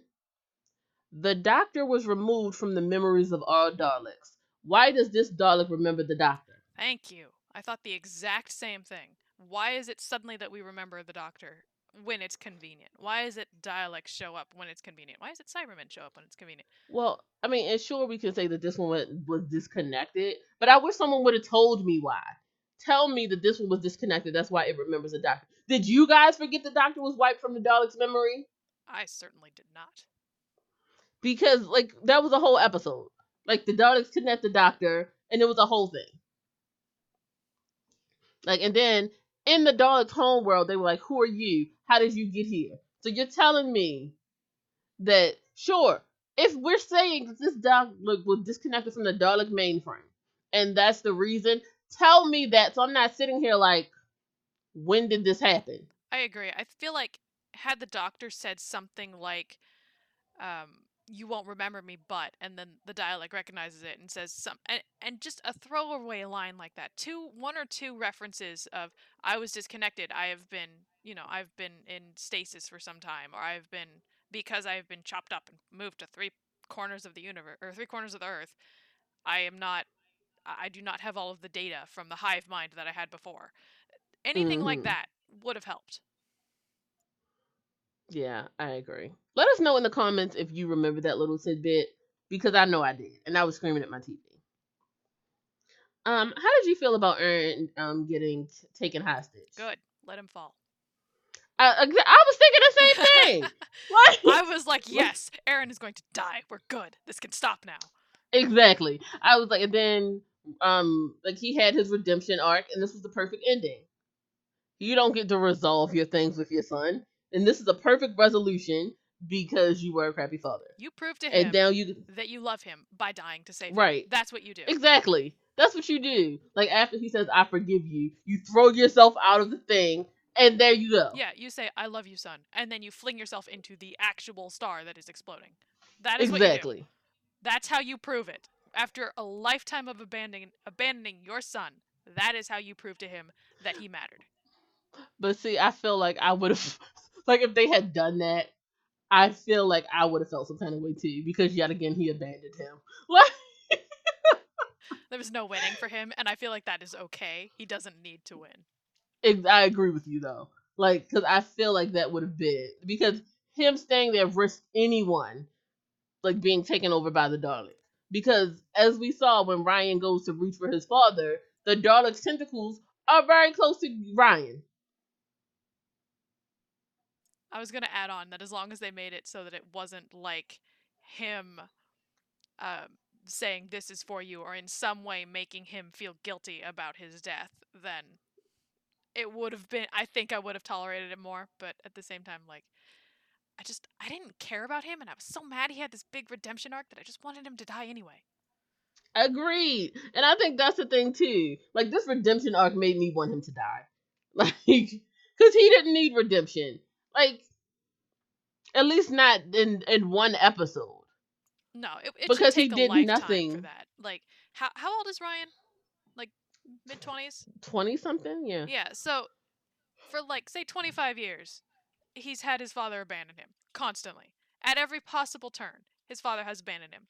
The Doctor was removed from the memories of all Daleks. Why does this Dalek remember the Doctor? Thank you. I thought the exact same thing. Why is it suddenly that we remember the doctor when it's convenient? Why is it Daleks show up when it's convenient? Why is it Cybermen show up when it's convenient? Well, I mean, and sure we can say that this one was disconnected, but I wish someone would have told me why. Tell me that this one was disconnected. That's why it remembers the doctor. Did you guys forget the doctor was wiped from the Dalek's memory? I certainly did not. Because like that was a whole episode. Like the Daleks kidnapped the doctor, and it was a whole thing. Like, and then in the Daleks' home world, they were like, "Who are you? How did you get here?" So you're telling me that sure, if we're saying that this Dalek was disconnected from the Dalek mainframe, and that's the reason, tell me that. So I'm not sitting here like, when did this happen? I agree. I feel like had the doctor said something like, um, "You won't remember me, but," and then the Dalek recognizes it and says some, and, and just a throwaway line like that. Two, one or two references of "I was disconnected. I have been, you know, I've been in stasis for some time, or I've been because I have been chopped up and moved to three corners of the universe or three corners of the Earth. I am not." I do not have all of the data from the hive mind that I had before. Anything like Mhm. that would have helped. Yeah, I agree. Let us know in the comments if you remember that little tidbit because I know I did, and I was screaming at my TV. Um, how did you feel about Aaron um getting t- taken hostage? Good. Let him fall. I, I was thinking the same thing. Like, I was like, yes, Aaron is going to die. We're good. This can stop now. exactly. I was like, and then um, like he had his redemption arc, and this was the perfect ending. You don't get to resolve your things with your son, and this is a perfect resolution because you were a crappy father, You prove to him and now you that you love him by dying to save him. right. That's what you do. Exactly. That's what you do. Like after he says, "I forgive you," you throw yourself out of the thing, and there you go. Yeah, you say, I love you, son. And then you fling yourself into the actual star that is exploding. That is what you do. exactly. That's how you prove it. After a lifetime of abandoning abandoning your son, that is how you prove to him that he mattered. But see, I feel like I would have, like, if they had done that, I feel like I would have felt some kind of way too because yet again he abandoned him. Like, There was no winning for him, and I feel like that is okay. He doesn't need to win. I agree with you though. Like, because I feel like that would have been because him staying there risked anyone like being taken over by the Dalek. Because as we saw when Ryan goes to reach for his father, the Dalek's tentacles are very close to Ryan. I was gonna add on that as long as they made it so that it wasn't like him um, saying this is for you or in some way making him feel guilty about his death, then it would have been I think I would have tolerated it more, but at the same time like I just I didn't care about him and I was so mad he had this big redemption arc that I just wanted him to die anyway. Agreed. And I think that's the thing too. Like this redemption arc made me want him to die. Like cuz he didn't need redemption. Like at least not in in one episode. No, it, it Because he did lifetime for that. Like how how old is Ryan? Like mid 20s? 20 something? Yeah. Yeah, so for like say 25 years, he's had his father abandon him constantly. At every possible turn, his father has abandoned him.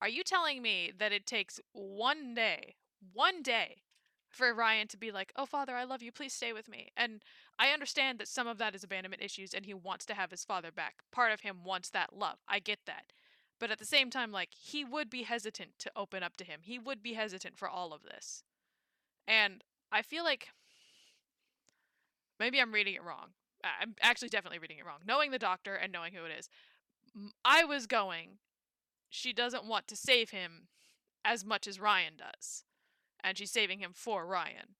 Are you telling me that it takes one day, one day for Ryan to be like, "Oh father, I love you. Please stay with me." And I understand that some of that is abandonment issues and he wants to have his father back. Part of him wants that love. I get that. But at the same time like he would be hesitant to open up to him. He would be hesitant for all of this. And I feel like maybe I'm reading it wrong. I'm actually definitely reading it wrong. Knowing the doctor and knowing who it is. I was going, she doesn't want to save him as much as Ryan does. And she's saving him for Ryan.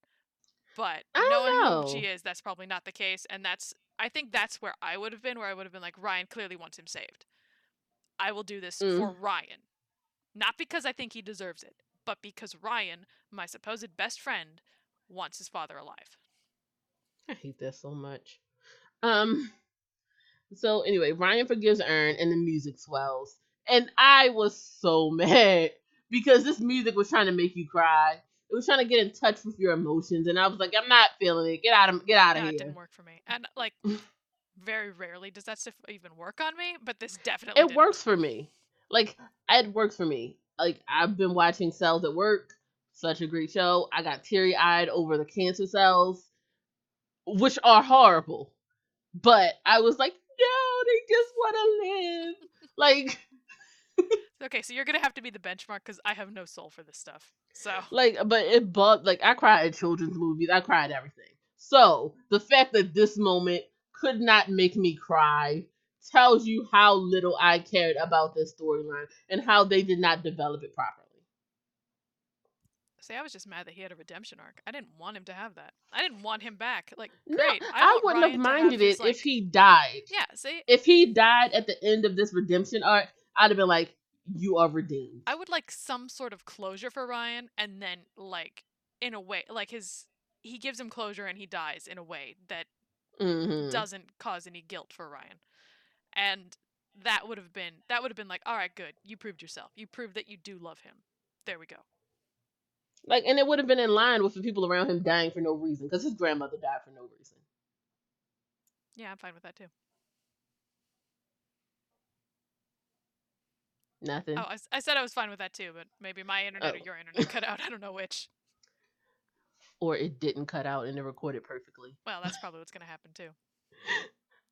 But knowing who she is, that's probably not the case. And that's, I think that's where I would have been, where I would have been like, Ryan clearly wants him saved. I will do this Mm. for Ryan. Not because I think he deserves it, but because Ryan, my supposed best friend, wants his father alive. I hate that so much. Um. So anyway, Ryan forgives Aaron, and the music swells, and I was so mad because this music was trying to make you cry. It was trying to get in touch with your emotions, and I was like, I'm not feeling it. Get out of get out of Yeah, it here. didn't work for me. And like, very rarely does that stuff even work on me, but this definitely It didn't. works for me. Like it works for me. Like I've been watching Cells at Work, such a great show. I got teary eyed over the cancer cells, which are horrible. But I was like, no, they just want to live. Like, Okay, so you're gonna have to be the benchmark because I have no soul for this stuff. So like, but it but like I cried at children's movies. I cried at everything. So the fact that this moment could not make me cry tells you how little I cared about this storyline and how they did not develop it properly. See, I was just mad that he had a redemption arc. I didn't want him to have that. I didn't want him back. Like, No, great. I, want wouldn't Ryan have minded his, it like- if he died. Yeah, see, If he died at the end of this redemption arc, I'd have been like, "You are redeemed." I would like some sort of closure for Ryan, and then like in a way, like his he gives him closure and he dies in a way that Mhm. doesn't cause any guilt for Ryan. And that would have been that would have been like, all right, good. You proved yourself. You proved that you do love him. There we go. Like, and it would have been in line with the people around him dying for no reason because his grandmother died for no reason. Yeah, I'm fine with that too. Nothing. Oh, I, I said I was fine with that too, but maybe my internet or Oh. your internet cut out. I don't know which. Or it didn't cut out and it recorded perfectly. Well, that's probably what's gonna happen too.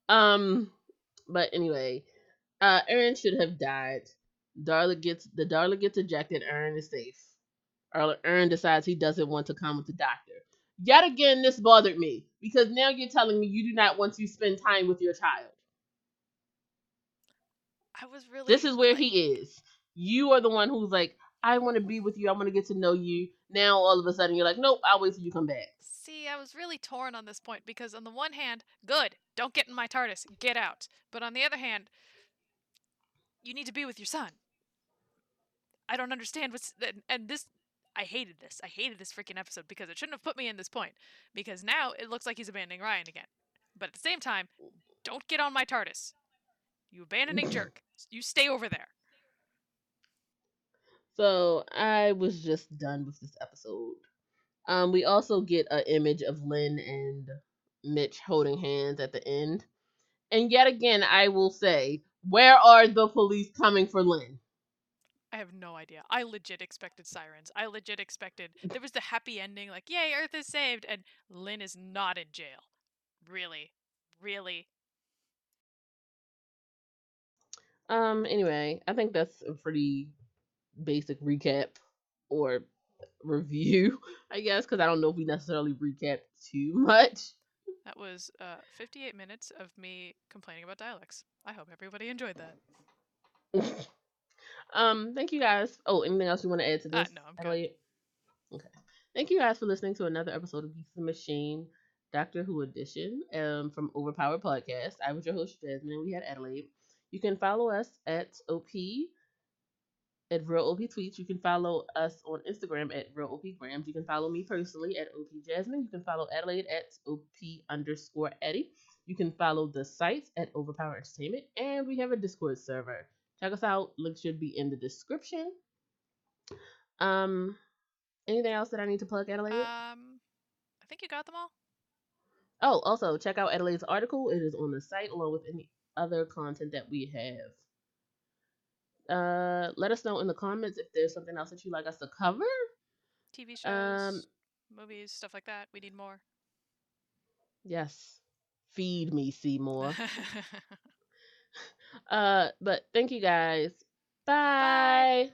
Um, but anyway, uh, Aaron should have died. Dalek gets the Dalek gets ejected. Aaron is safe. Aaron decides he doesn't want to come with the doctor. Yet again, this bothered me because now you're telling me you do not want to spend time with your child. I was really. This is where like, he is. You are the one who's like, I want to be with you. I want to get to know you. Now all of a sudden you're like, nope, I'll wait till you come back. See, I was really torn on this point because on the one hand, good, don't get in my TARDIS, get out. But on the other hand, you need to be with your son. I don't understand what's and, and this. I hated this. I hated this freaking episode because it shouldn't have put me in this point. Because now it looks like he's abandoning Ryan again. But at the same time, don't get on my TARDIS. You abandoning jerk. You stay over there. So I was just done with this episode. Um, we also get an image of Lin and Mitch holding hands at the end. And yet again, I will say, where are the police coming for Lin? I have no idea. I legit expected sirens. I legit expected there was the happy ending, like yay, Earth is saved, and Lin is not in jail. Really, really. Um, anyway, I think that's a pretty basic recap or review, I guess, because I don't know if we necessarily recap too much. That was uh, 58 minutes of me complaining about Daleks. I hope everybody enjoyed that. um, thank you guys. Oh, anything else you want to add to Uh, this? no, I'm good. Okay. Thank you guys for listening to another episode of Beats the Machine, Doctor Who edition, um, from Overpowered Podcast. I was your host Jasmine. We had Adelaide. You can follow us at OP at Real OP Tweets. You can follow us on Instagram at Real OP Grams. You can follow me personally at OP Jasmine. You can follow Adelaide at OP underscore Eddie. You can follow the site at Overpower Entertainment. And we have a Discord server. Check us out. Link should be in the description. Um, anything else that I need to plug, Adelaide? Um, I think you got them all. Oh, also check out Adelaide's article. It is on the site along with any other content that we have. Uh, let us know in the comments if there's something else that you'd like us to cover. TV shows, Um, movies, stuff like that. We need more. Yes, feed me, Seymour. uh, but thank you guys. Bye.